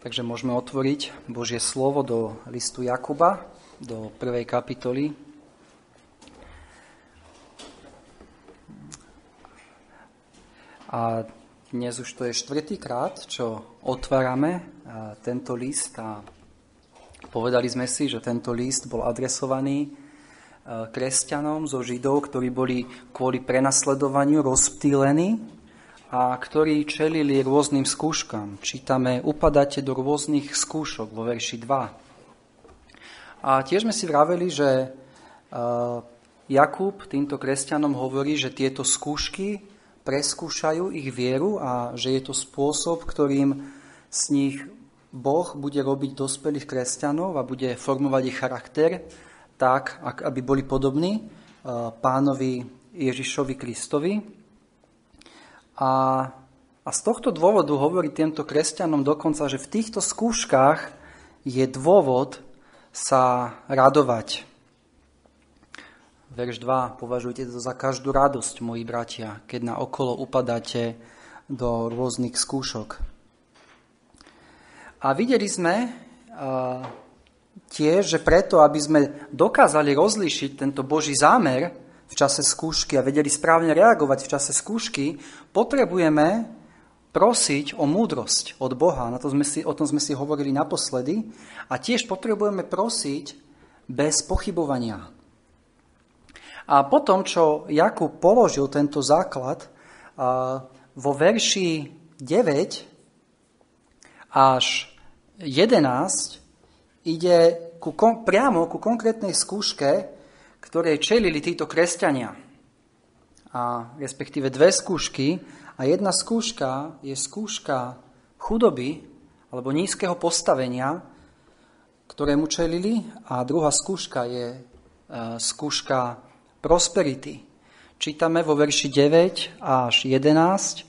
Takže môžeme otvoriť Božie slovo do listu Jakuba, do prvej kapitoly. A dnes už to je štvrtýkrát, čo otvárame tento list a povedali sme si, že tento list bol adresovaný kresťanom zo Židov, ktorí boli kvôli prenasledovaniu rozptýlení a ktorí čelili rôznym skúškam. Čítame, upadáte do rôznych skúšok vo verši 2. A tiež sme si vraveli, že Jakub týmto kresťanom hovorí, že tieto skúšky preskúšajú ich vieru a že je to spôsob, ktorým z nich Boh bude robiť dospelých kresťanov a bude formovať ich charakter tak, aby boli podobní pánovi Ježišovi Kristovi. A, a z tohto dôvodu hovorí týmto kresťanom dokonca, že v týchto skúškach je dôvod sa radovať. Verš 2. Považujte to za každú radosť, moji bratia, keď na okolo upadáte do rôznych skúšok. A videli sme uh, tiež, že preto, aby sme dokázali rozlíšiť tento Boží zámer, v čase skúšky a vedeli správne reagovať v čase skúšky, potrebujeme prosiť o múdrosť od Boha. Na to sme si, o tom sme si hovorili naposledy. A tiež potrebujeme prosiť bez pochybovania. A potom, čo Jakub položil tento základ, vo verši 9 až 11 ide ku, priamo ku konkrétnej skúške, ktoré čelili títo kresťania. A respektíve dve skúšky. A jedna skúška je skúška chudoby alebo nízkeho postavenia, ktorému čelili. A druhá skúška je e, skúška prosperity. Čítame vo verši 9 až 11.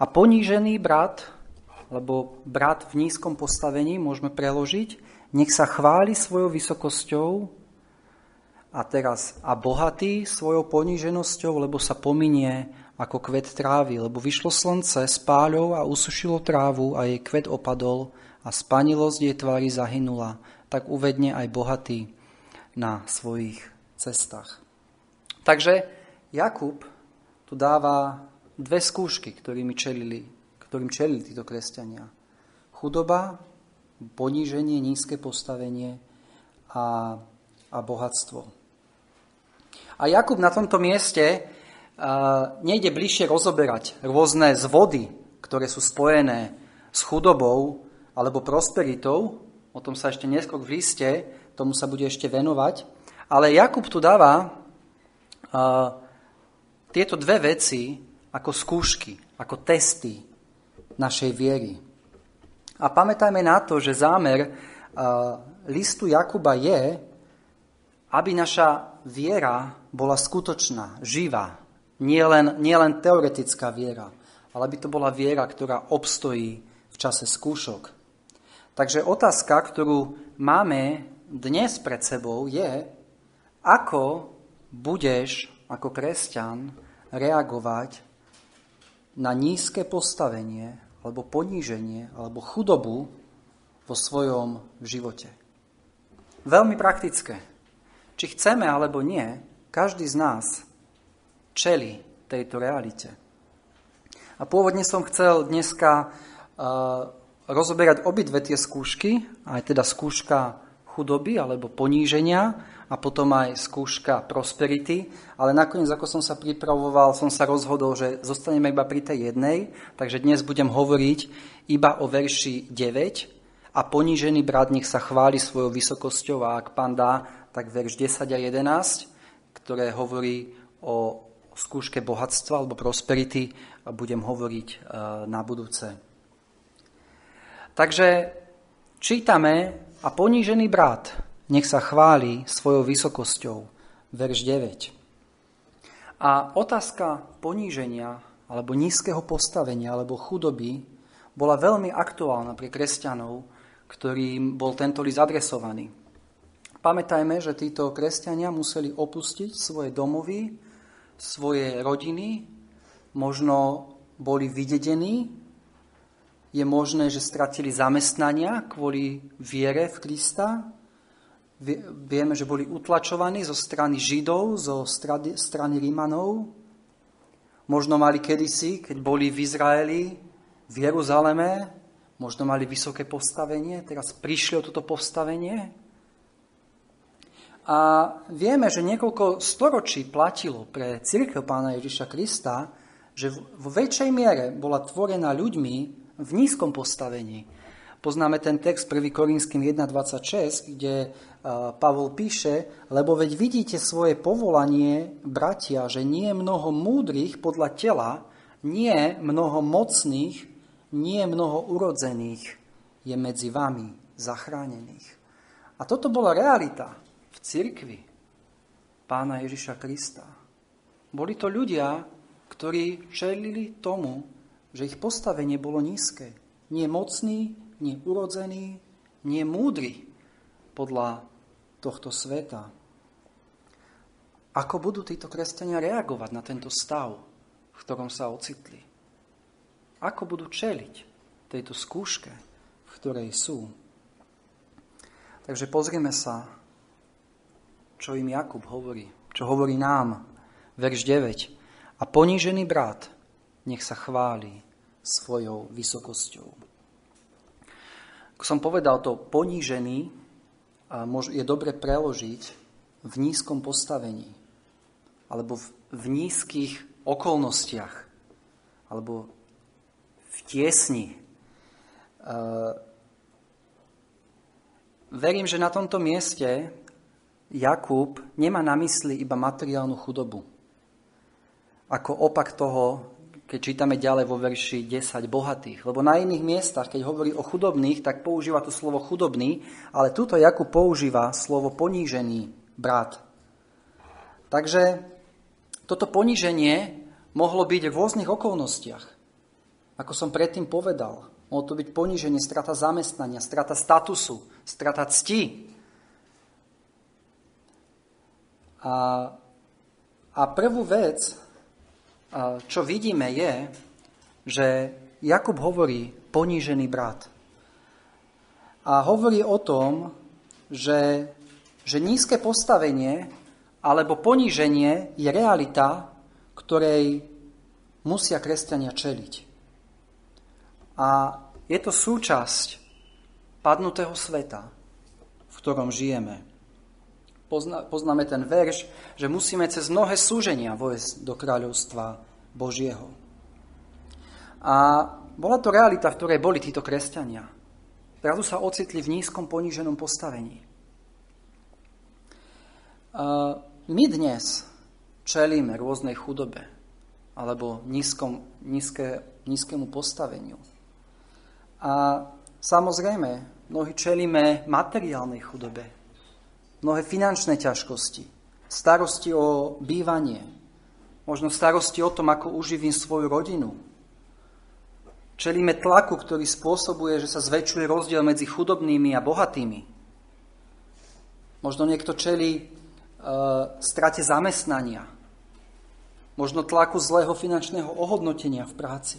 A ponížený brat, alebo brat v nízkom postavení, môžeme preložiť, nech sa chváli svojou vysokosťou, a teraz a bohatý svojou poníženosťou, lebo sa pominie ako kvet trávy, lebo vyšlo slnce s páľou a usušilo trávu a jej kvet opadol a spanilosť jej tvári zahynula, tak uvedne aj bohatý na svojich cestách. Takže Jakub tu dáva dve skúšky, ktorými čelili, ktorým čelili títo kresťania. Chudoba, poníženie, nízke postavenie a, a bohatstvo. A Jakub na tomto mieste nejde bližšie rozoberať rôzne zvody, ktoré sú spojené s chudobou alebo prosperitou. O tom sa ešte neskôr v liste, tomu sa bude ešte venovať. Ale Jakub tu dáva tieto dve veci ako skúšky, ako testy našej viery. A pamätajme na to, že zámer listu Jakuba je, aby naša viera bola skutočná, živá. Nie len, nie len teoretická viera, ale aby to bola viera, ktorá obstojí v čase skúšok. Takže otázka, ktorú máme dnes pred sebou, je, ako budeš ako kresťan reagovať na nízke postavenie, alebo poníženie, alebo chudobu vo svojom živote. Veľmi praktické. Či chceme alebo nie, každý z nás čeli tejto realite. A pôvodne som chcel dneska uh, rozoberať obidve tie skúšky, aj teda skúška chudoby alebo poníženia a potom aj skúška prosperity, ale nakoniec, ako som sa pripravoval, som sa rozhodol, že zostaneme iba pri tej jednej, takže dnes budem hovoriť iba o verši 9 a ponížený brat nech sa chváli svojou vysokosťou a ak pán dá, tak verš 10 a 11 ktoré hovorí o skúške bohatstva alebo prosperity, budem hovoriť e, na budúce. Takže čítame a ponížený brat nech sa chváli svojou vysokosťou. Verš 9. A otázka poníženia alebo nízkeho postavenia alebo chudoby bola veľmi aktuálna pre kresťanov, ktorým bol tento list adresovaný. Pamätajme, že títo kresťania museli opustiť svoje domovy, svoje rodiny, možno boli vydedení, Je možné, že stratili zamestnania kvôli viere v Krista. Vieme, že boli utlačovaní zo strany Židov, zo strany, strany Rímanov. Možno mali kedysi, keď boli v Izraeli, v Jeruzaleme, možno mali vysoké postavenie, teraz prišli o toto postavenie. A vieme, že niekoľko storočí platilo pre církev pána Ježiša Krista, že v väčšej miere bola tvorená ľuďmi, v nízkom postavení. Poznáme ten text 1. Korinským 1.26, kde Pavol píše, lebo veď vidíte svoje povolanie, bratia, že nie je mnoho múdrych podľa tela, nie mnoho mocných, nie mnoho urodzených je medzi vami zachránených. A toto bola realita v cirkvi pána Ježiša Krista. Boli to ľudia, ktorí čelili tomu, že ich postavenie bolo nízke. Nie mocný, nie urodzený, nie múdry podľa tohto sveta. Ako budú títo kresťania reagovať na tento stav, v ktorom sa ocitli? Ako budú čeliť tejto skúške, v ktorej sú? Takže pozrime sa, čo im Jakub hovorí, čo hovorí nám. Verš 9. A ponížený brat nech sa chváli svojou vysokosťou. Ako som povedal, to ponížený je dobre preložiť v nízkom postavení alebo v, v nízkych okolnostiach alebo v tiesni. Verím, že na tomto mieste Jakub nemá na mysli iba materiálnu chudobu. Ako opak toho, keď čítame ďalej vo verši 10 bohatých. Lebo na iných miestach, keď hovorí o chudobných, tak používa to slovo chudobný, ale tuto Jakub používa slovo ponížený brat. Takže toto poníženie mohlo byť v rôznych okolnostiach. Ako som predtým povedal, mohlo to byť poníženie, strata zamestnania, strata statusu, strata cti. A, a prvú vec, čo vidíme je, že Jakub hovorí ponížený brat. A hovorí o tom, že, že nízke postavenie alebo poníženie je realita, ktorej musia kresťania čeliť. A je to súčasť padnutého sveta, v ktorom žijeme. Pozna, poznáme ten verš, že musíme cez mnohé súženia vojsť do kráľovstva Božieho. A bola to realita, v ktorej boli títo kresťania. Zrazu sa ocitli v nízkom poníženom postavení. My dnes čelíme rôznej chudobe alebo nízkom, nízke, nízkému postaveniu. A samozrejme, mnohí čelíme materiálnej chudobe, mnohé finančné ťažkosti, starosti o bývanie, možno starosti o tom, ako uživím svoju rodinu. Čelíme tlaku, ktorý spôsobuje, že sa zväčšuje rozdiel medzi chudobnými a bohatými. Možno niekto čelí uh, strate zamestnania. Možno tlaku zlého finančného ohodnotenia v práci.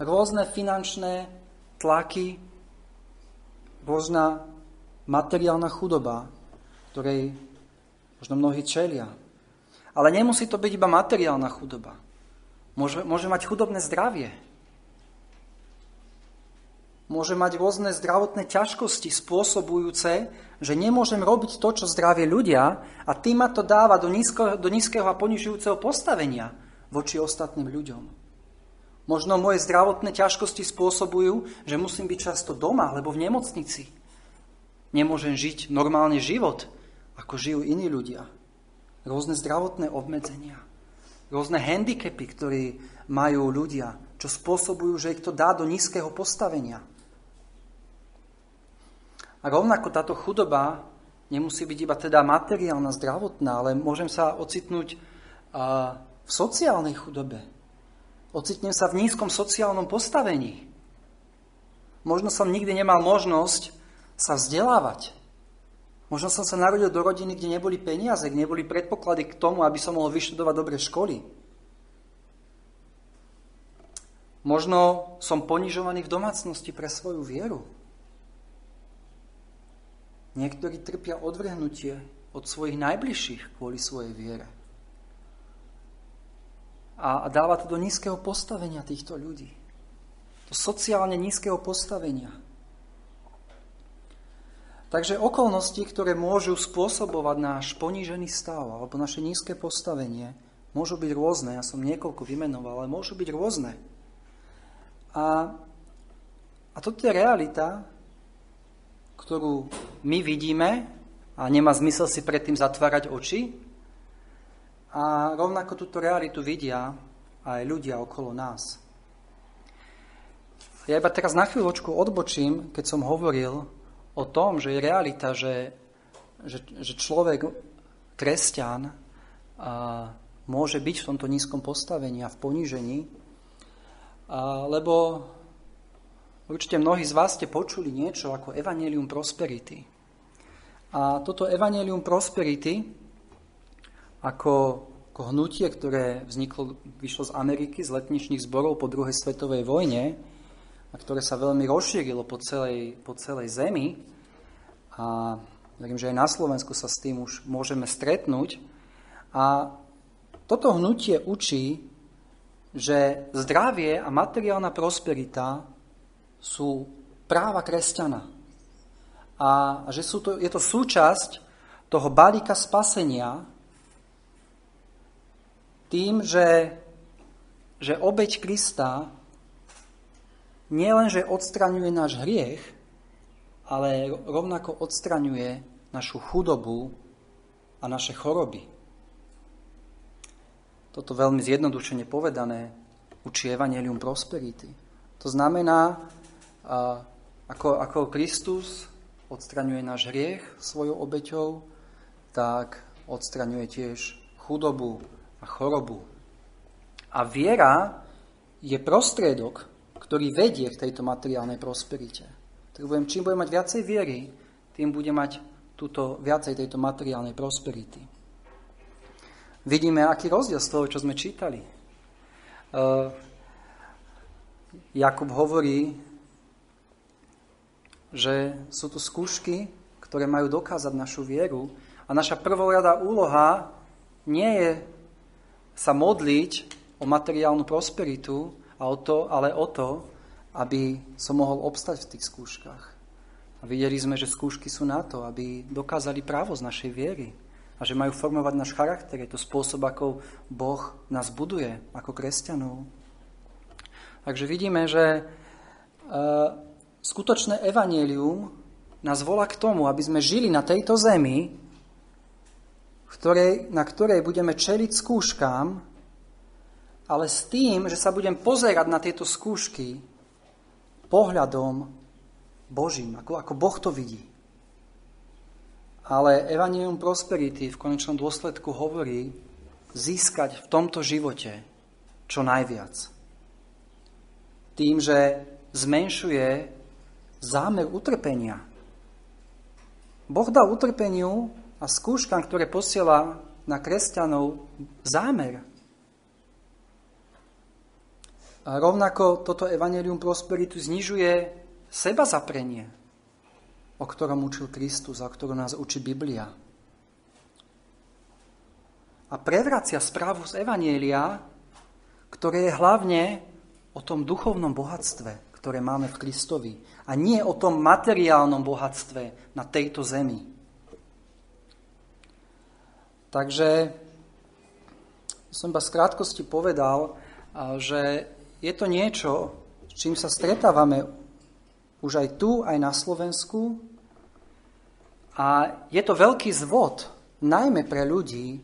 Rôzne finančné tlaky, rôzna materiálna chudoba ktorej možno mnohí čelia. Ale nemusí to byť iba materiálna chudoba. Môže, môže mať chudobné zdravie. Môže mať rôzne zdravotné ťažkosti spôsobujúce, že nemôžem robiť to, čo zdravie ľudia a tým ma to dáva do, nízko, do nízkeho a ponižujúceho postavenia voči ostatným ľuďom. Možno moje zdravotné ťažkosti spôsobujú, že musím byť často doma alebo v nemocnici. Nemôžem žiť normálny život, ako žijú iní ľudia. Rôzne zdravotné obmedzenia, rôzne handicapy, ktoré majú ľudia, čo spôsobujú, že ich to dá do nízkeho postavenia. A rovnako táto chudoba nemusí byť iba teda materiálna, zdravotná, ale môžem sa ocitnúť v sociálnej chudobe. Ocitnem sa v nízkom sociálnom postavení. Možno som nikdy nemal možnosť sa vzdelávať. Možno som sa narodil do rodiny, kde neboli peniaze, kde neboli predpoklady k tomu, aby som mohol vyštudovať dobré školy. Možno som ponižovaný v domácnosti pre svoju vieru. Niektorí trpia odvrhnutie od svojich najbližších kvôli svojej viere. A dáva to do nízkeho postavenia týchto ľudí. Do sociálne nízkeho postavenia. Takže okolnosti, ktoré môžu spôsobovať náš ponížený stav alebo naše nízke postavenie, môžu byť rôzne. Ja som niekoľko vymenoval, ale môžu byť rôzne. A, a toto je realita, ktorú my vidíme a nemá zmysel si predtým zatvárať oči. A rovnako túto realitu vidia aj ľudia okolo nás. Ja iba teraz na chvíľočku odbočím, keď som hovoril o tom, že je realita, že, že, že človek, kresťan, a, môže byť v tomto nízkom postavení a v ponížení, a, lebo určite mnohí z vás ste počuli niečo ako Evangelium Prosperity. A toto Evangelium Prosperity, ako, ako hnutie, ktoré vzniklo, vyšlo z Ameriky, z letničných zborov po druhej svetovej vojne, a ktoré sa veľmi rozšírilo po celej, po celej zemi. A verím, že aj na Slovensku sa s tým už môžeme stretnúť. A toto hnutie učí, že zdravie a materiálna prosperita sú práva kresťana. A že sú to, je to súčasť toho balíka spasenia tým, že, že obeď Krista nielenže odstraňuje náš hriech, ale rovnako odstraňuje našu chudobu a naše choroby. Toto veľmi zjednodušene povedané učí Evangelium Prosperity. To znamená, ako, ako Kristus odstraňuje náš hriech svojou obeťou, tak odstraňuje tiež chudobu a chorobu. A viera je prostriedok, ktorý vedie k tejto materiálnej prosperite. Tak budem, čím budem mať viacej viery, tým bude mať túto, viacej tejto materiálnej prosperity. Vidíme, aký rozdiel z toho, čo sme čítali. Uh, Jakub hovorí, že sú tu skúšky, ktoré majú dokázať našu vieru a naša prvorada úloha nie je sa modliť o materiálnu prosperitu, a o to, ale o to, aby som mohol obstať v tých skúškach. A videli sme, že skúšky sú na to, aby dokázali právo z našej viery a že majú formovať náš charakter. Je to spôsob, ako Boh nás buduje ako kresťanov. Takže vidíme, že e, skutočné evanelium nás volá k tomu, aby sme žili na tejto zemi, ktorej, na ktorej budeme čeliť skúškám, ale s tým, že sa budem pozerať na tieto skúšky pohľadom Božím, ako, ako Boh to vidí. Ale Evangelium Prosperity v konečnom dôsledku hovorí získať v tomto živote čo najviac. Tým, že zmenšuje zámer utrpenia. Boh dal utrpeniu a skúškam, ktoré posiela na kresťanov, zámer. A rovnako toto evanelium prosperitu znižuje seba zaprenie, o ktorom učil Kristus a o ktorom nás učí Biblia. A prevracia správu z evanielia, ktoré je hlavne o tom duchovnom bohatstve, ktoré máme v Kristovi. A nie o tom materiálnom bohatstve na tejto zemi. Takže som iba z krátkosti povedal, že je to niečo, s čím sa stretávame už aj tu, aj na Slovensku. A je to veľký zvod, najmä pre ľudí,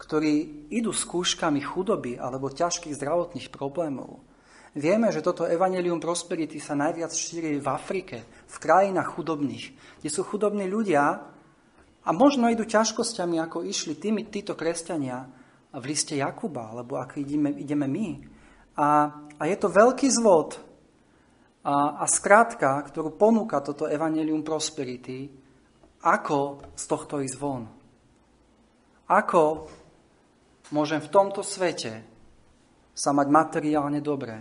ktorí idú skúškami chudoby alebo ťažkých zdravotných problémov. Vieme, že toto evanelium prosperity sa najviac šíri v Afrike, v krajinách chudobných, kde sú chudobní ľudia a možno idú ťažkosťami, ako išli tými, títo kresťania v liste Jakuba, alebo ako ideme, ideme my. A, a je to veľký zvod a, a skrátka, ktorú ponúka toto Evangelium Prosperity, ako z tohto ísť von. Ako môžem v tomto svete sa mať materiálne dobre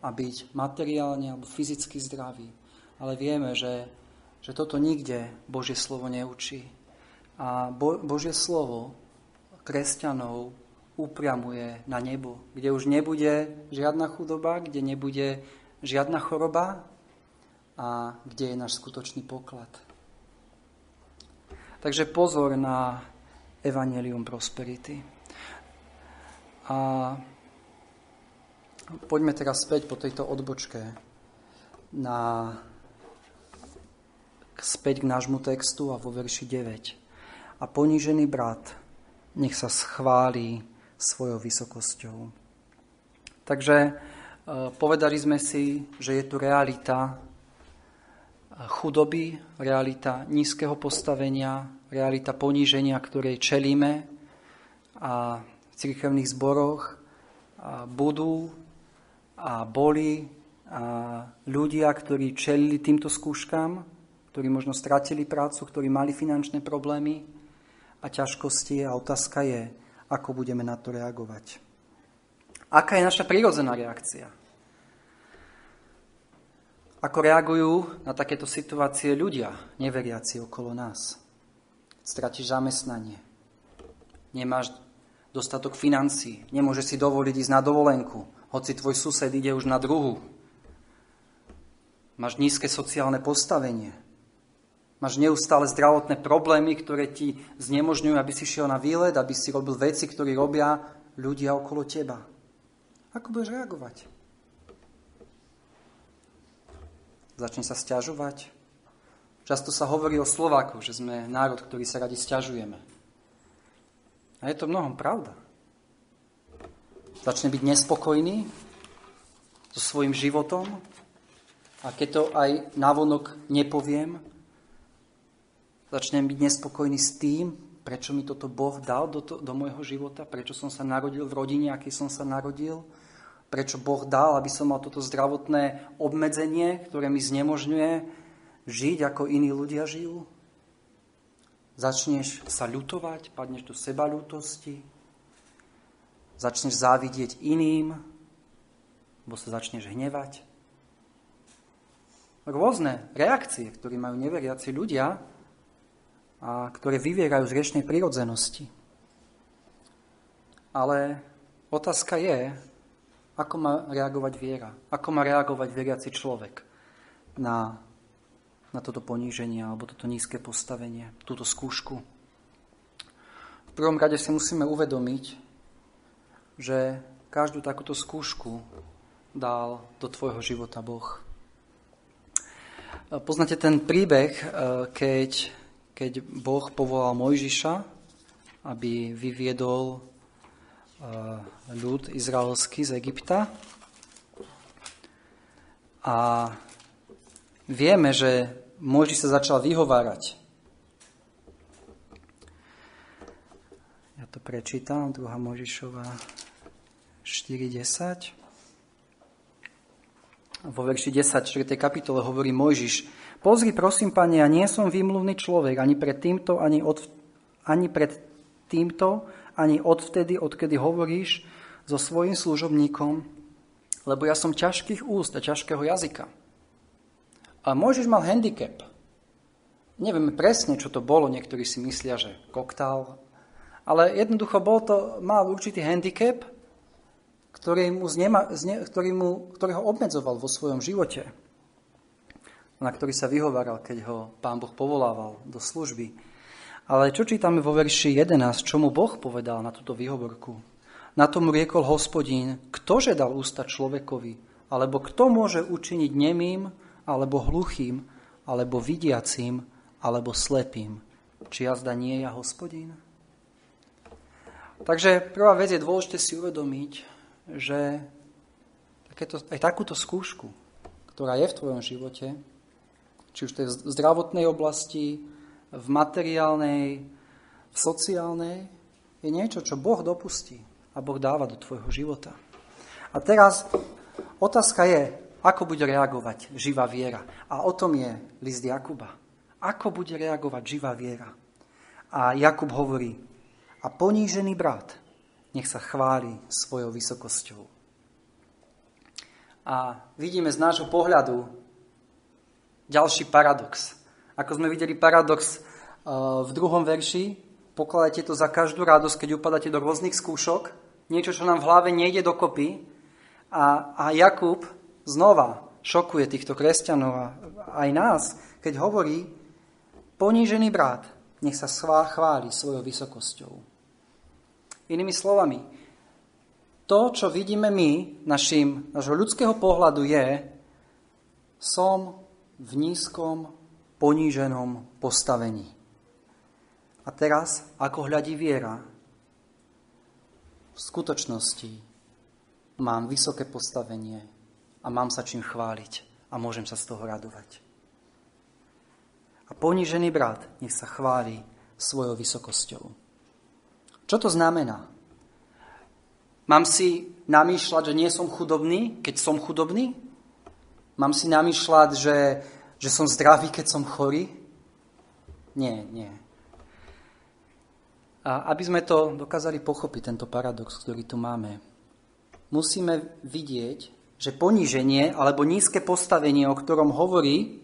a byť materiálne alebo fyzicky zdravý. Ale vieme, že, že toto nikde Božie slovo neučí. A Bo, Božie slovo kresťanov upriamuje na nebo, kde už nebude žiadna chudoba, kde nebude žiadna choroba a kde je náš skutočný poklad. Takže pozor na Evangelium Prosperity. A poďme teraz späť po tejto odbočke na, späť k nášmu textu a vo verši 9. A ponížený brat nech sa schváli svojou vysokosťou. Takže e, povedali sme si, že je tu realita chudoby, realita nízkeho postavenia, realita poníženia, ktorej čelíme a v cirkevných zboroch budú a boli a ľudia, ktorí čelili týmto skúškam, ktorí možno stratili prácu, ktorí mali finančné problémy a ťažkosti a otázka je, ako budeme na to reagovať. Aká je naša prírodzená reakcia? Ako reagujú na takéto situácie ľudia, neveriaci okolo nás? Stratíš zamestnanie, nemáš dostatok financí, nemôže si dovoliť ísť na dovolenku, hoci tvoj sused ide už na druhu. Máš nízke sociálne postavenie, Máš neustále zdravotné problémy, ktoré ti znemožňujú, aby si šiel na výlet, aby si robil veci, ktoré robia ľudia okolo teba. Ako budeš reagovať? Začne sa stiažovať? Často sa hovorí o Slovákoch, že sme národ, ktorý sa radi stiažujeme. A je to mnohom pravda. Začne byť nespokojný so svojím životom a keď to aj navonok nepoviem, Začnem byť nespokojný s tým, prečo mi toto Boh dal do, to, do môjho života, prečo som sa narodil v rodine, aký som sa narodil, prečo Boh dal, aby som mal toto zdravotné obmedzenie, ktoré mi znemožňuje žiť, ako iní ľudia žijú. Začneš sa ľutovať, padneš do seba ľútosti, začneš závidieť iným, alebo sa začneš hnevať. Rôzne reakcie, ktoré majú neveriaci ľudia, a ktoré vyvierajú z riečnej prírodzenosti. Ale otázka je, ako má reagovať viera, ako má reagovať veriaci človek na, na toto poníženie alebo toto nízke postavenie, túto skúšku. V prvom rade si musíme uvedomiť, že každú takúto skúšku dal do tvojho života Boh. Poznáte ten príbeh, eh, keď keď Boh povolal Mojžiša, aby vyviedol eh, ľud izraelský z Egypta. A vieme, že Mojžiš sa začal vyhovárať. Ja to prečítam, 2. Mojžišova 4.10. Vo verši 10, 4. kapitole hovorí Mojžiš, Pozri, prosím, pane, ja nie som výmluvný človek ani pred týmto, ani, od, ani pred týmto, ani odvtedy, odkedy hovoríš so svojim služobníkom, lebo ja som ťažkých úst a ťažkého jazyka. A Mojžiš mal handicap. Nevieme presne, čo to bolo, niektorí si myslia, že koktál, ale jednoducho bol to, mal určitý handicap, ktorý, mu znema, ktorý, mu, ktorý ho obmedzoval vo svojom živote na ktorý sa vyhovaral, keď ho pán Boh povolával do služby. Ale čo čítame vo verši 11, čo mu Boh povedal na túto výhovorku? Na tom riekol hospodín, ktože dal ústa človekovi, alebo kto môže učiniť nemým, alebo hluchým, alebo vidiacím, alebo slepým. Či jazda nie je hospodín? Takže prvá vec je dôležité si uvedomiť, že takéto, aj takúto skúšku, ktorá je v tvojom živote, či už to je v zdravotnej oblasti, v materiálnej, v sociálnej, je niečo, čo Boh dopustí a Boh dáva do tvojho života. A teraz otázka je, ako bude reagovať živá viera. A o tom je list Jakuba. Ako bude reagovať živá viera. A Jakub hovorí, a ponížený brat nech sa chváli svojou vysokosťou. A vidíme z nášho pohľadu ďalší paradox. Ako sme videli paradox uh, v druhom verši, pokladajte to za každú radosť, keď upadáte do rôznych skúšok, niečo, čo nám v hlave nejde dokopy. A, a Jakub znova šokuje týchto kresťanov a aj nás, keď hovorí, ponížený brat, nech sa chváli svojou vysokosťou. Inými slovami, to, čo vidíme my, našim, našho ľudského pohľadu je, som v nízkom, poníženom postavení. A teraz, ako hľadí viera, v skutočnosti mám vysoké postavenie a mám sa čím chváliť a môžem sa z toho radovať. A ponížený brat nech sa chváli svojou vysokosťou. Čo to znamená? Mám si namýšľať, že nie som chudobný, keď som chudobný? Mám si namýšľať, že, že som zdravý, keď som chorý? Nie, nie. A aby sme to dokázali pochopiť, tento paradox, ktorý tu máme, musíme vidieť, že poníženie alebo nízke postavenie, o ktorom hovorí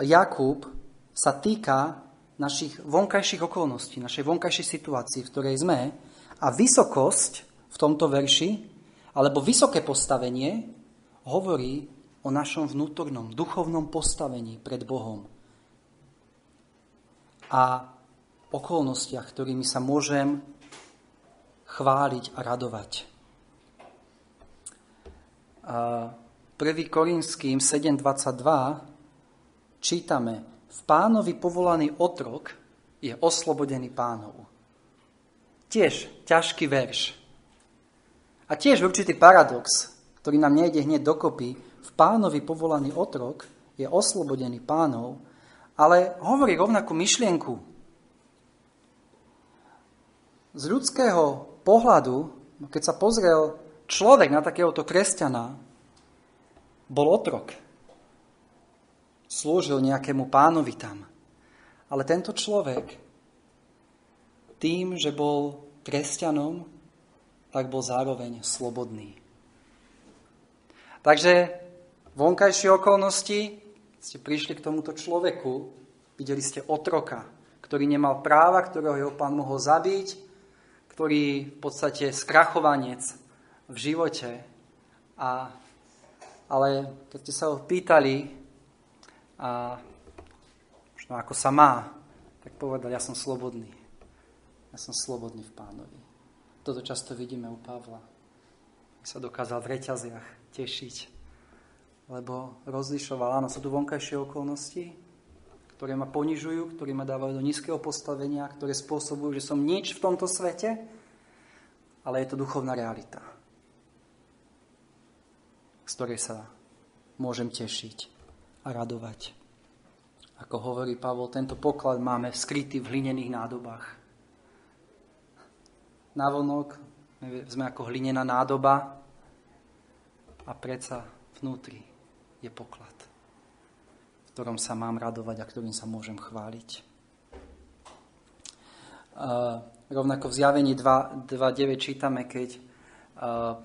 Jakub, sa týka našich vonkajších okolností, našej vonkajšej situácii, v ktorej sme, a vysokosť v tomto verši, alebo vysoké postavenie, hovorí o našom vnútornom, duchovnom postavení pred Bohom a okolnostiach, ktorými sa môžem chváliť a radovať. 1. Korinským 7.22 čítame V pánovi povolaný otrok je oslobodený pánov. Tiež ťažký verš. A tiež určitý paradox, ktorý nám nejde hneď dokopy. V pánovi povolaný otrok je oslobodený pánov, ale hovorí rovnakú myšlienku. Z ľudského pohľadu, keď sa pozrel človek na takéhoto kresťana, bol otrok. Slúžil nejakému pánovi tam. Ale tento človek tým, že bol kresťanom, tak bol zároveň slobodný. Takže vonkajšie okolnosti ste prišli k tomuto človeku, videli ste otroka, ktorý nemal práva, ktorého jeho pán mohol zabiť, ktorý v podstate skrachovanec v živote. A, ale keď ste sa ho pýtali, a, možno ako sa má, tak povedal, ja som slobodný. Ja som slobodný v pánovi. Toto často vidíme u Pavla. Sa dokázal v reťaziach tešiť, lebo rozlišoval, áno, sú tu vonkajšie okolnosti, ktoré ma ponižujú, ktoré ma dávajú do nízkeho postavenia, ktoré spôsobujú, že som nič v tomto svete, ale je to duchovná realita, z ktorej sa môžem tešiť a radovať. Ako hovorí Pavol, tento poklad máme skrytý v hlinených nádobách navonok sme ako hlinená nádoba a predsa vnútri je poklad, v ktorom sa mám radovať a ktorým sa môžem chváliť. Uh, rovnako v zjavení 2.9 čítame, keď uh,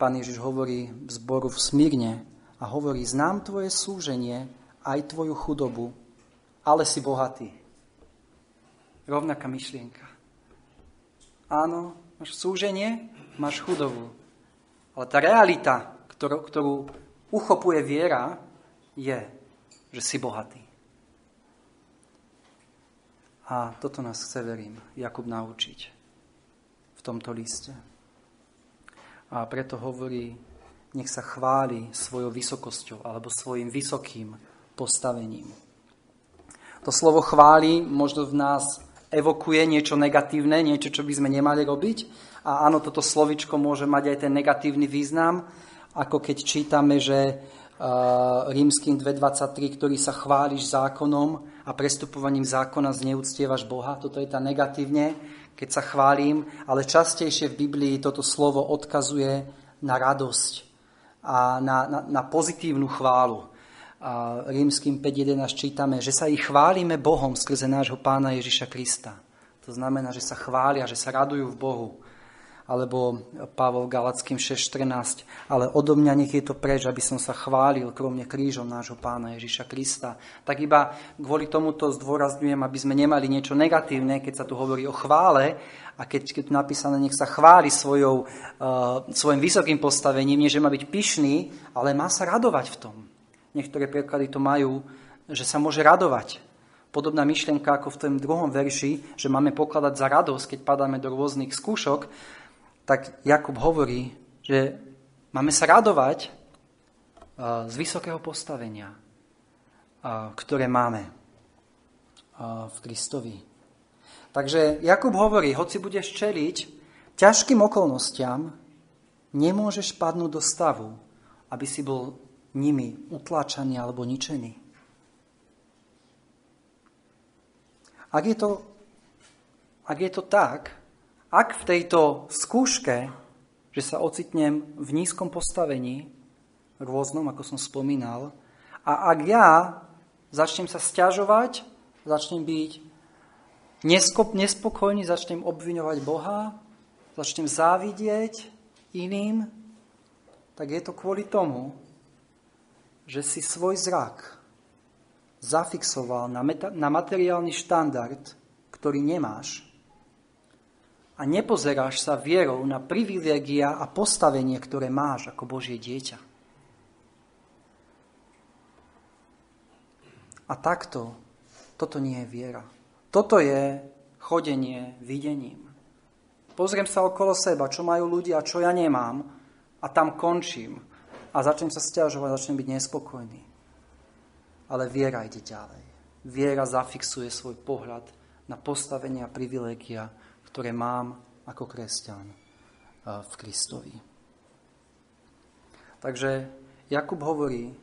pán Ježiš hovorí v zboru v Smírne a hovorí, znám tvoje súženie, aj tvoju chudobu, ale si bohatý. Rovnaká myšlienka. Áno, máš súženie, máš chudobu. Ale tá realita, ktorú, ktorú uchopuje viera, je, že si bohatý. A toto nás chce, verím, Jakub naučiť v tomto liste. A preto hovorí, nech sa chváli svojou vysokosťou alebo svojim vysokým postavením. To slovo chváli možno v nás evokuje niečo negatívne, niečo, čo by sme nemali robiť. A áno, toto slovičko môže mať aj ten negatívny význam, ako keď čítame, že uh, rímským 2.23, ktorý sa chváliš zákonom a prestupovaním zákona zneúctievaš Boha. Toto je tá negatívne, keď sa chválim, ale častejšie v Biblii toto slovo odkazuje na radosť a na, na, na pozitívnu chválu a rímským 5.11 čítame, že sa ich chválime Bohom skrze nášho pána Ježiša Krista. To znamená, že sa chvália, že sa radujú v Bohu. Alebo Pavol Galackým 6.14, ale odo mňa nech je to preč, aby som sa chválil kromne krížom nášho pána Ježiša Krista. Tak iba kvôli tomuto zdôrazňujem, aby sme nemali niečo negatívne, keď sa tu hovorí o chvále a keď, keď tu napísané, nech sa chváli svojou, uh, svojim vysokým postavením, nie že má byť pyšný, ale má sa radovať v tom. Niektoré preklady to majú, že sa môže radovať podobná myšlienka ako v tom druhom verši, že máme pokladať za radosť, keď padáme do rôznych skúšok, tak Jakub hovorí, že máme sa radovať z vysokého postavenia, ktoré máme v Kristovi. Takže Jakub hovorí, hoci budeš čeliť ťažkým okolnostiam, nemôžeš padnúť do stavu, aby si bol nimi utláčaný alebo ničený. Ak je to, ak je to tak, ak v tejto skúške, že sa ocitnem v nízkom postavení, rôznom, ako som spomínal, a ak ja začnem sa stiažovať, začnem byť nespokojný, začnem obviňovať Boha, začnem závidieť iným, tak je to kvôli tomu, že si svoj zrak zafixoval na, meta- na materiálny štandard, ktorý nemáš a nepozeráš sa vierou na privilégia a postavenie, ktoré máš ako Božie dieťa. A takto, toto nie je viera. Toto je chodenie videním. Pozriem sa okolo seba, čo majú ľudia, čo ja nemám a tam končím a začnem sa stiažovať, začnem byť nespokojný ale viera ide ďalej. Viera zafixuje svoj pohľad na postavenie a privilégia, ktoré mám ako kresťan eh, v Kristovi. Takže Jakub hovorí,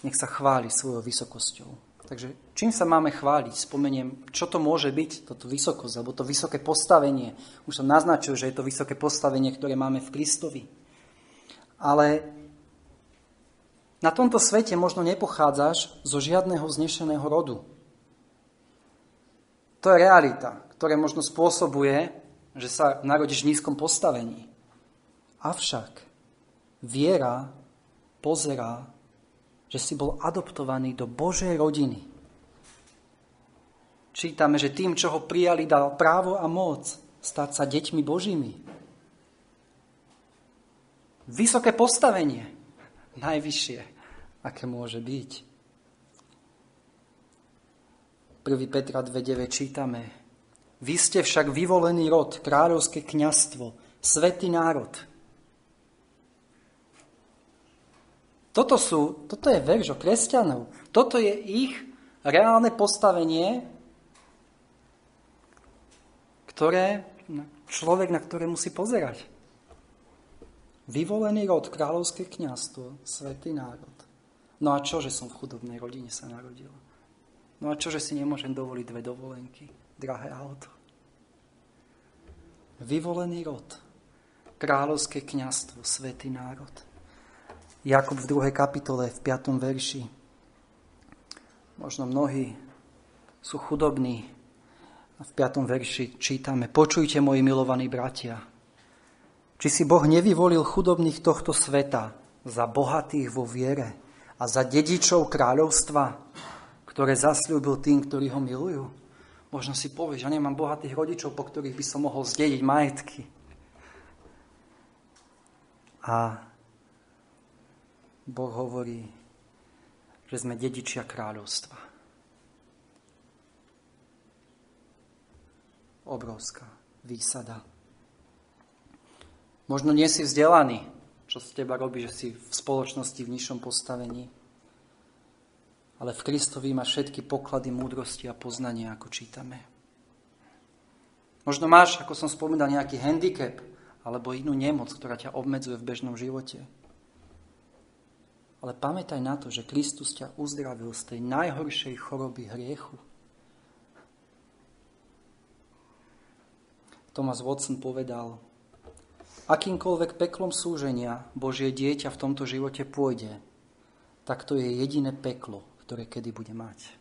nech sa chváli svojou vysokosťou. Takže čím sa máme chváliť? Spomeniem, čo to môže byť, toto vysokosť, alebo to vysoké postavenie. Už som naznačil, že je to vysoké postavenie, ktoré máme v Kristovi. Ale na tomto svete možno nepochádzaš zo žiadneho znešeného rodu. To je realita, ktorá možno spôsobuje, že sa narodíš v nízkom postavení. Avšak viera pozerá, že si bol adoptovaný do Božej rodiny. Čítame, že tým, čo ho prijali, dal právo a moc stať sa deťmi Božími. Vysoké postavenie, najvyššie aké môže byť. 1. Petra 2.9 čítame Vy ste však vyvolený rod, kráľovské kňastvo, svetý národ. Toto, sú, toto je verš o kresťanov. Toto je ich reálne postavenie, ktoré človek, na ktoré musí pozerať. Vyvolený rod, kráľovské kňastvo, svetý národ. No a čo, že som v chudobnej rodine sa narodil? No a čo, že si nemôžem dovoliť dve dovolenky, drahé auto? Vyvolený rod, kráľovské kňastvo, svätý národ. Jakub v 2. kapitole, v 5. verši. Možno mnohí sú chudobní. V 5. verši čítame, počujte, moji milovaní bratia, či si Boh nevyvolil chudobných tohto sveta za bohatých vo viere, a za dedičov kráľovstva, ktoré zasľúbil tým, ktorí ho milujú. Možno si povieš, že nemám bohatých rodičov, po ktorých by som mohol zdediť majetky. A Boh hovorí, že sme dedičia kráľovstva. Obrovská výsada. Možno nie si vzdelaný, čo z teba robí, že si v spoločnosti v nižšom postavení. Ale v Kristovi má všetky poklady múdrosti a poznania, ako čítame. Možno máš, ako som spomínal, nejaký handicap alebo inú nemoc, ktorá ťa obmedzuje v bežnom živote. Ale pamätaj na to, že Kristus ťa uzdravil z tej najhoršej choroby hriechu. Thomas Watson povedal, akýmkoľvek peklom súženia Božie dieťa v tomto živote pôjde, tak to je jediné peklo, ktoré kedy bude mať.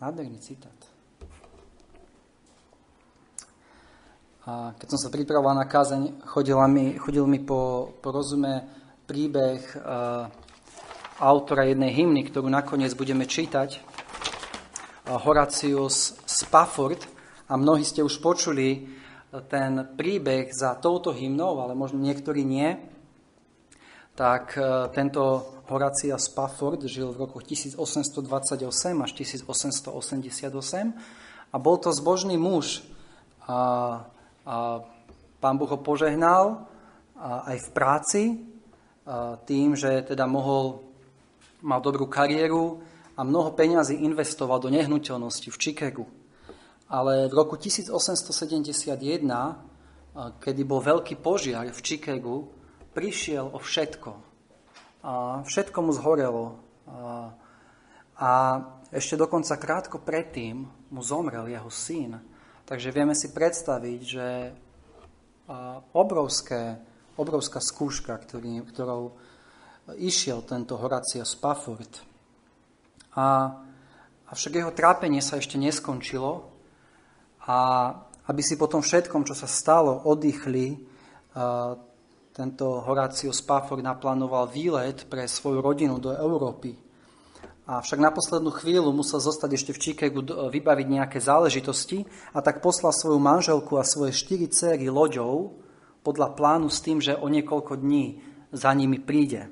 Nádherný citát. A keď som sa pripravoval na kázeň, chodil mi, chodil mi po, po rozume príbeh uh, autora jednej hymny, ktorú nakoniec budeme čítať, uh, Horatius Spafford. A mnohí ste už počuli ten príbeh za touto hymnou, ale možno niektorí nie. Tak uh, tento Horacia Spafford žil v rokoch 1828 až 1888 a bol to zbožný muž, a a pán Boh ho požehnal aj v práci tým, že teda mohol, mal dobrú kariéru a mnoho peňazí investoval do nehnuteľnosti v Chicagu. Ale v roku 1871, kedy bol veľký požiar v Chicagu, prišiel o všetko. A všetko mu zhorelo. A, a ešte dokonca krátko predtým mu zomrel jeho syn. Takže vieme si predstaviť, že obrovské, obrovská skúška, ktorý, ktorou išiel tento Horacio Spafford. A, avšak jeho trápenie sa ešte neskončilo a aby si po tom všetkom, čo sa stalo, oddychli, tento Horacio Spafford naplánoval výlet pre svoju rodinu do Európy. A však na poslednú chvíľu musel zostať ešte v Chicagu vybaviť nejaké záležitosti a tak poslal svoju manželku a svoje štyri céry loďou podľa plánu s tým, že o niekoľko dní za nimi príde.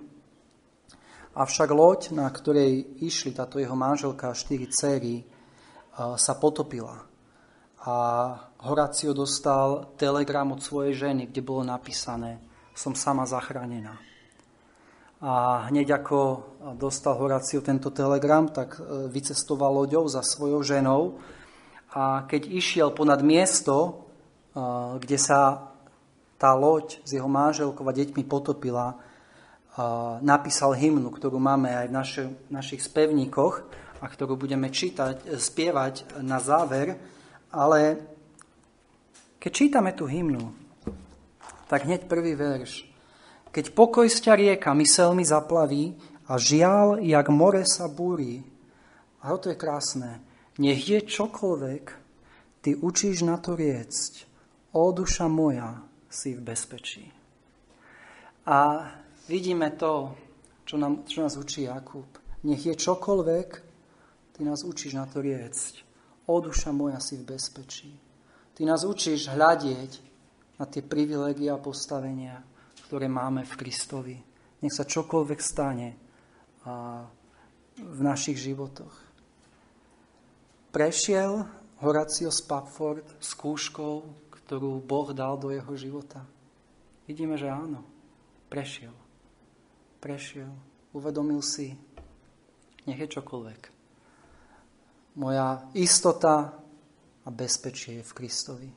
Avšak loď, na ktorej išli táto jeho manželka a štyri céry, sa potopila. A Horácio dostal telegram od svojej ženy, kde bolo napísané som sama zachránená. A hneď ako dostal Horácio tento telegram, tak e, vycestoval loďou za svojou ženou a keď išiel ponad miesto, e, kde sa tá loď s jeho manželkou a deťmi potopila, e, napísal hymnu, ktorú máme aj v naši, našich spevníkoch a ktorú budeme čítať, spievať na záver, ale keď čítame tú hymnu, tak hneď prvý verš keď pokoj sťa rieka myselmi zaplaví a žial, jak more sa búri. A to je krásne. Nech je čokoľvek, ty učíš na to riecť. O duša moja, si v bezpečí. A vidíme to, čo, nám, čo nás učí Jakub. Nech je čokoľvek, ty nás učíš na to riecť. O duša moja, si v bezpečí. Ty nás učíš hľadieť na tie privilegia a postavenia, ktoré máme v Kristovi. Nech sa čokoľvek stane a v našich životoch. Prešiel Horacio Spafford skúškou, ktorú Boh dal do jeho života. Vidíme, že áno. Prešiel. Prešiel. Uvedomil si, nech je čokoľvek. Moja istota a bezpečie je v Kristovi.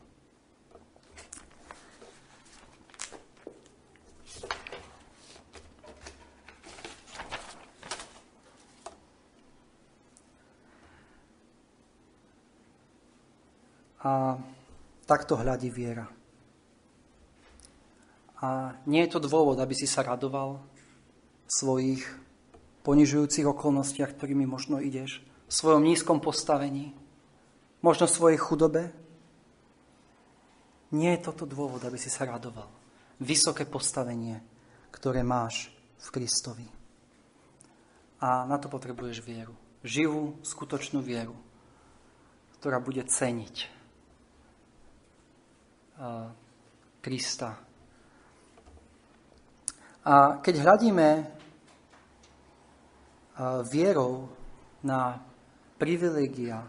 A takto hľadí viera. A nie je to dôvod, aby si sa radoval v svojich ponižujúcich okolnostiach, ktorými možno ideš, v svojom nízkom postavení, možno v svojej chudobe. Nie je toto dôvod, aby si sa radoval. Vysoké postavenie, ktoré máš v Kristovi. A na to potrebuješ vieru. Živú, skutočnú vieru, ktorá bude ceniť Krista. A keď hľadíme vierou na privilegia,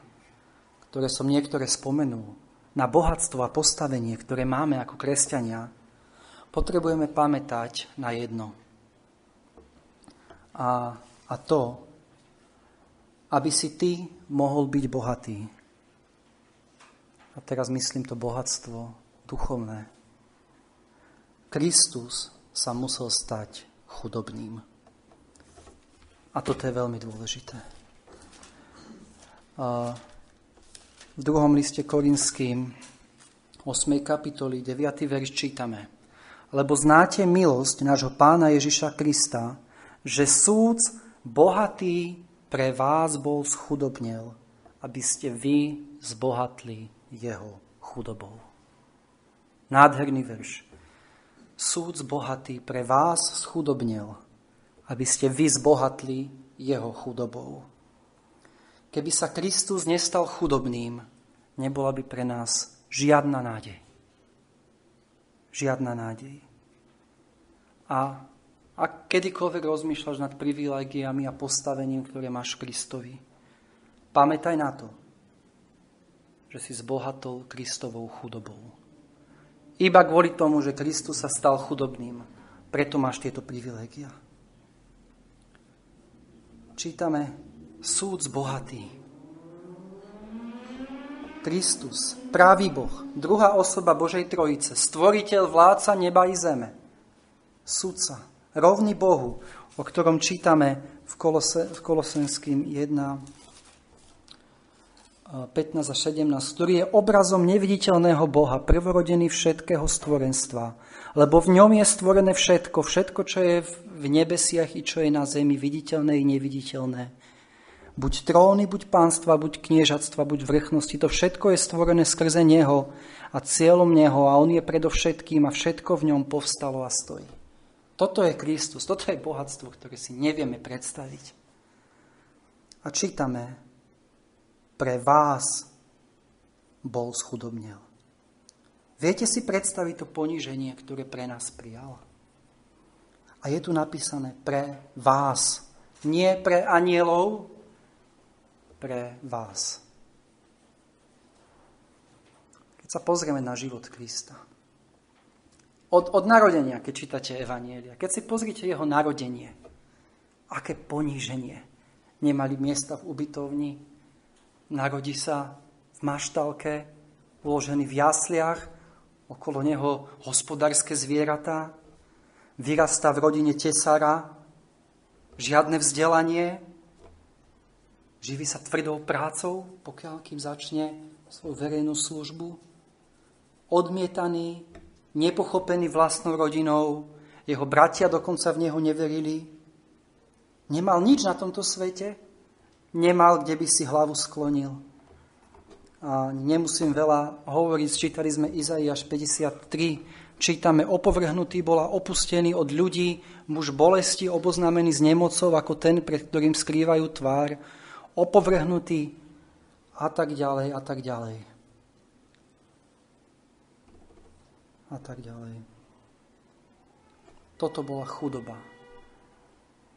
ktoré som niektoré spomenul, na bohatstvo a postavenie, ktoré máme ako kresťania, potrebujeme pamätať na jedno. A, a to, aby si ty mohol byť bohatý. A teraz myslím to bohatstvo duchovné. Kristus sa musel stať chudobným. A toto je veľmi dôležité. V druhom liste Korinským 8. kapitoli 9. verš čítame. Lebo znáte milosť nášho pána Ježiša Krista, že súd bohatý pre vás bol schudobnel, aby ste vy zbohatli jeho chudobou. Nádherný verš. Súd bohatý pre vás schudobnil, aby ste vy zbohatli jeho chudobou. Keby sa Kristus nestal chudobným, nebola by pre nás žiadna nádej. Žiadna nádej. A ak kedykoľvek rozmýšľaš nad privilegiami a postavením, ktoré máš Kristovi, pamätaj na to, že si zbohatol Kristovou chudobou. Iba kvôli tomu, že Kristus sa stal chudobným. Preto máš tieto privilégia. Čítame súd bohatý. Kristus, pravý Boh, druhá osoba Božej Trojice, stvoriteľ, vládca neba i zeme, sudca, rovný Bohu, o ktorom čítame v, Kolose, v Kolosenským 1, 15 a 17, ktorý je obrazom neviditeľného Boha, prvorodený všetkého stvorenstva. Lebo v ňom je stvorené všetko, všetko, čo je v nebesiach i čo je na zemi, viditeľné i neviditeľné. Buď tróny, buď pánstva, buď kniežatstva, buď vrchnosti, to všetko je stvorené skrze Neho a cieľom Neho a On je predovšetkým a všetko v ňom povstalo a stojí. Toto je Kristus, toto je bohatstvo, ktoré si nevieme predstaviť. A čítame, pre vás bol schudobnel. Viete si predstaviť to poníženie, ktoré pre nás prijal? A je tu napísané pre vás. Nie pre anielov, pre vás. Keď sa pozrieme na život Krista. Od, od narodenia, keď čítate Evanielia, keď si pozrite jeho narodenie, aké poníženie. Nemali miesta v ubytovni, Narodí sa v maštalke, uložený v jasliach, okolo neho hospodárske zvieratá, vyrastá v rodine tesára, žiadne vzdelanie, živí sa tvrdou prácou, pokiaľ kým začne svoju verejnú službu, odmietaný, nepochopený vlastnou rodinou, jeho bratia dokonca v neho neverili. Nemal nič na tomto svete, nemal, kde by si hlavu sklonil. A nemusím veľa hovoriť, čítali sme Izaiáš 53, čítame, opovrhnutý bola opustený od ľudí, muž bolesti oboznámený s nemocou ako ten, pred ktorým skrývajú tvár, opovrhnutý a tak ďalej a tak ďalej. A tak ďalej. Toto bola chudoba.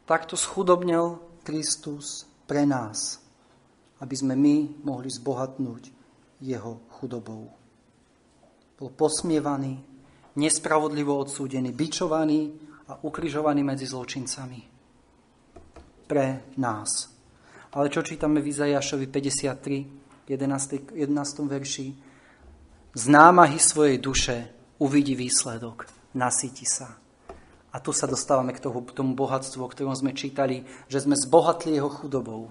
Takto schudobnel Kristus pre nás, aby sme my mohli zbohatnúť jeho chudobou. Bol posmievaný, nespravodlivo odsúdený, bičovaný a ukrižovaný medzi zločincami. Pre nás. Ale čo čítame v Izajašovi 53, 11. 11. verši? Z námahy svojej duše uvidí výsledok, nasíti sa. A tu sa dostávame k tomu, tomu bohatstvu, o ktorom sme čítali, že sme zbohatli jeho chudobou.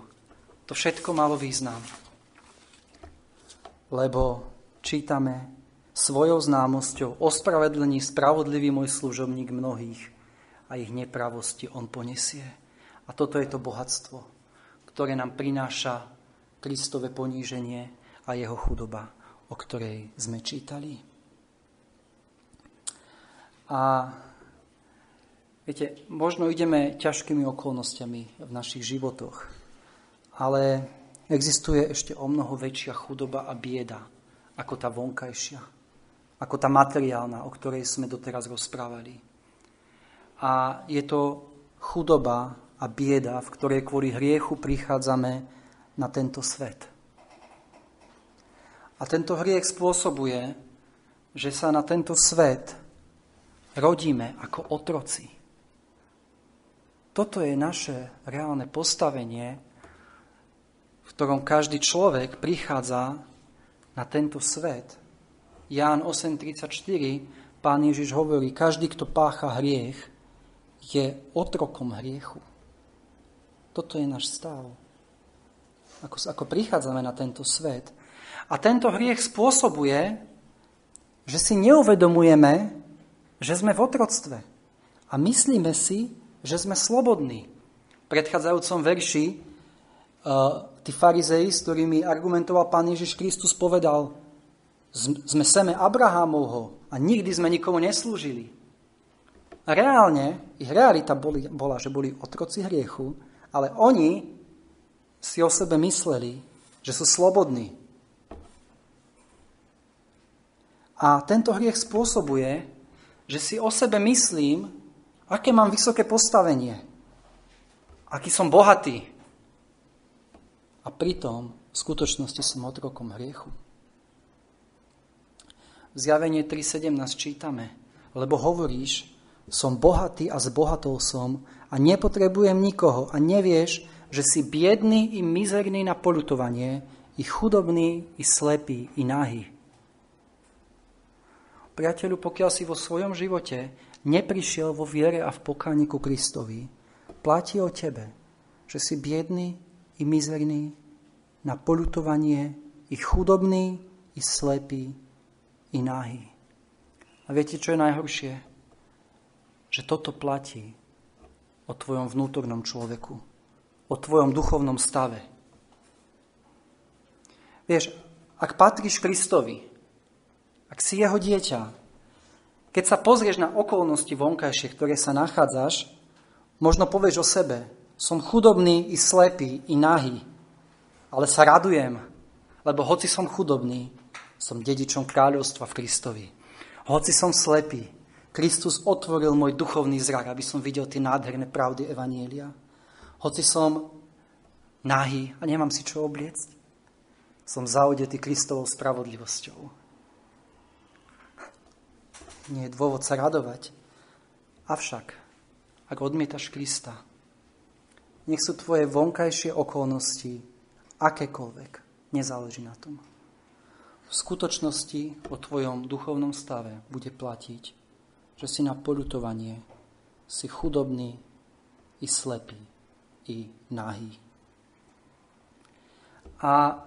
To všetko malo význam. Lebo čítame svojou známosťou ospravedlení spravodlivý môj služobník mnohých a ich nepravosti on ponesie. A toto je to bohatstvo, ktoré nám prináša Kristové poníženie a jeho chudoba, o ktorej sme čítali. A Viete, možno ideme ťažkými okolnostiami v našich životoch, ale existuje ešte o mnoho väčšia chudoba a bieda ako tá vonkajšia, ako tá materiálna, o ktorej sme doteraz rozprávali. A je to chudoba a bieda, v ktorej kvôli hriechu prichádzame na tento svet. A tento hriech spôsobuje, že sa na tento svet rodíme ako otroci. Toto je naše reálne postavenie, v ktorom každý človek prichádza na tento svet. Ján 8.34, pán Ježiš hovorí, každý, kto pácha hriech, je otrokom hriechu. Toto je náš stav. Ako, ako prichádzame na tento svet. A tento hriech spôsobuje, že si neuvedomujeme, že sme v otroctve. A myslíme si, že sme slobodní. V predchádzajúcom verši uh, tí farizei, s ktorými argumentoval pán Ježiš Kristus, povedal, sme seme Abrahámovho, a nikdy sme nikomu neslúžili. A reálne, ich realita boli, bola, že boli otroci hriechu, ale oni si o sebe mysleli, že sú slobodní. A tento hriech spôsobuje, že si o sebe myslím, aké mám vysoké postavenie, aký som bohatý. A pritom v skutočnosti som otrokom hriechu. V zjavenie 3.17 čítame, lebo hovoríš, som bohatý a zbohatol som a nepotrebujem nikoho a nevieš, že si biedný i mizerný na polutovanie, i chudobný, i slepý, i nahý. Priateľu, pokiaľ si vo svojom živote neprišiel vo viere a v pokáni ku Kristovi, platí o tebe, že si biedný i mizerný na polutovanie, i chudobný, i slepý, i nahý. A viete, čo je najhoršie? Že toto platí o tvojom vnútornom človeku, o tvojom duchovnom stave. Vieš, ak patríš Kristovi, ak si jeho dieťa, keď sa pozrieš na okolnosti vonkajšie, ktoré sa nachádzaš, možno povieš o sebe, som chudobný i slepý i nahý, ale sa radujem, lebo hoci som chudobný, som dedičom kráľovstva v Kristovi. Hoci som slepý, Kristus otvoril môj duchovný zrak, aby som videl tie nádherné pravdy Evanielia. Hoci som nahý a nemám si čo obliecť, som zaudetý Kristovou spravodlivosťou nie je dôvod sa radovať. Avšak, ak odmietaš Krista, nech sú tvoje vonkajšie okolnosti akékoľvek, nezáleží na tom. V skutočnosti o tvojom duchovnom stave bude platiť, že si na polutovanie si chudobný i slepý i nahý. A,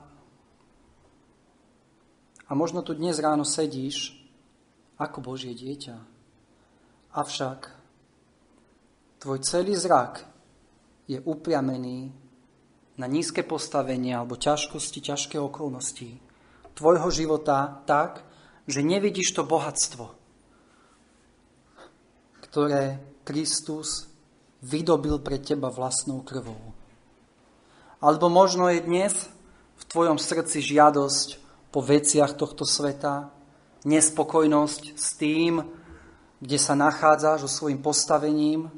a možno tu dnes ráno sedíš ako Božie dieťa. Avšak tvoj celý zrak je upriamený na nízke postavenie alebo ťažkosti, ťažké okolnosti tvojho života tak, že nevidíš to bohatstvo, ktoré Kristus vydobil pre teba vlastnou krvou. Alebo možno je dnes v tvojom srdci žiadosť po veciach tohto sveta, nespokojnosť s tým, kde sa nachádzaš so svojím postavením.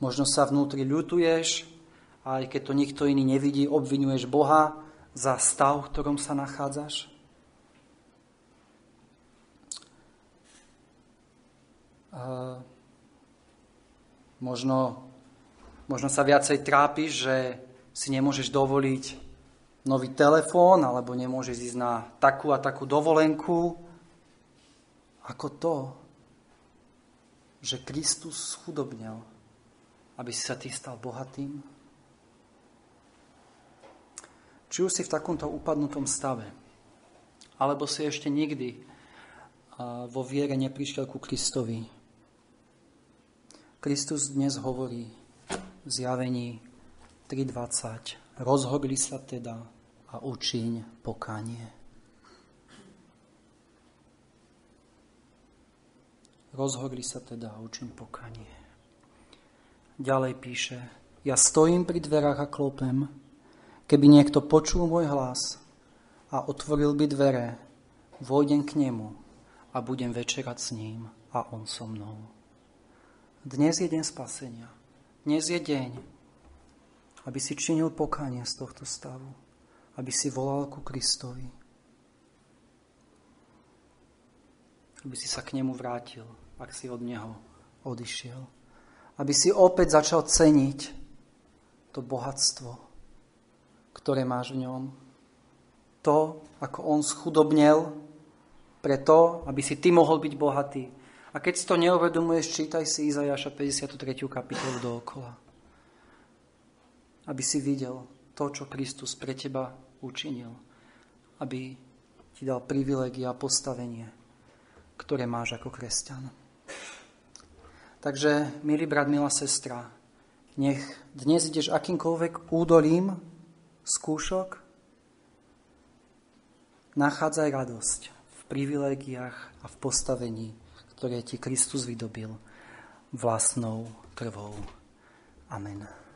Možno sa vnútri ľutuješ, aj keď to nikto iný nevidí, obvinuješ Boha za stav, v ktorom sa nachádzaš. A možno, možno sa viacej trápiš, že si nemôžeš dovoliť nový telefón, alebo nemôžeš ísť na takú a takú dovolenku, ako to, že Kristus schudobnil, aby si sa ty stal bohatým? Či už si v takomto upadnutom stave, alebo si ešte nikdy vo viere neprišiel ku Kristovi. Kristus dnes hovorí v zjavení 3.20. Rozhodli sa teda a učiň pokánie. Rozhodli sa teda a učím pokanie. Ďalej píše, ja stojím pri dverách a klopem, keby niekto počul môj hlas a otvoril by dvere, vojdem k nemu a budem večerať s ním a on so mnou. Dnes je deň spasenia. Dnes je deň, aby si činil pokanie z tohto stavu, aby si volal ku Kristovi, aby si sa k nemu vrátil, ak si od neho odišiel. Aby si opäť začal ceniť to bohatstvo, ktoré máš v ňom. To, ako on schudobnel, preto, aby si ty mohol byť bohatý. A keď si to neuvedomuješ, čítaj si Izajaša 53. kapitolu dookola. Aby si videl to, čo Kristus pre teba učinil. Aby ti dal privilegia a postavenie, ktoré máš ako kresťan. Takže, milý brat, milá sestra, nech dnes ideš akýmkoľvek údolím skúšok, nachádzaj radosť v privilégiách a v postavení, ktoré ti Kristus vydobil vlastnou krvou. Amen.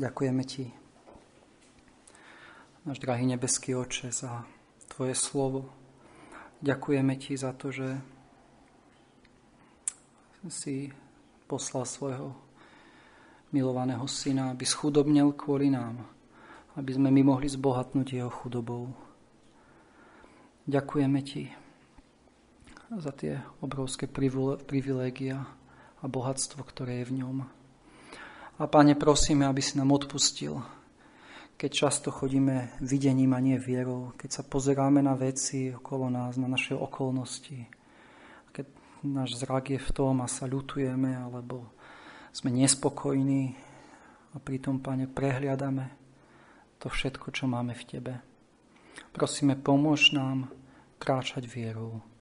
Ďakujeme Ti, náš drahý nebeský Oče, za Tvoje slovo. Ďakujeme Ti za to, že si poslal svojho milovaného syna, aby schudobnil kvôli nám, aby sme my mohli zbohatnúť jeho chudobou. Ďakujeme Ti za tie obrovské privilégia a bohatstvo, ktoré je v ňom. A Pane, prosíme, aby si nám odpustil, keď často chodíme videním a nie vierou, keď sa pozeráme na veci okolo nás, na naše okolnosti, keď náš zrak je v tom a sa ľutujeme, alebo sme nespokojní a pritom, Pane, prehliadame to všetko, čo máme v Tebe. Prosíme, pomôž nám kráčať vierou.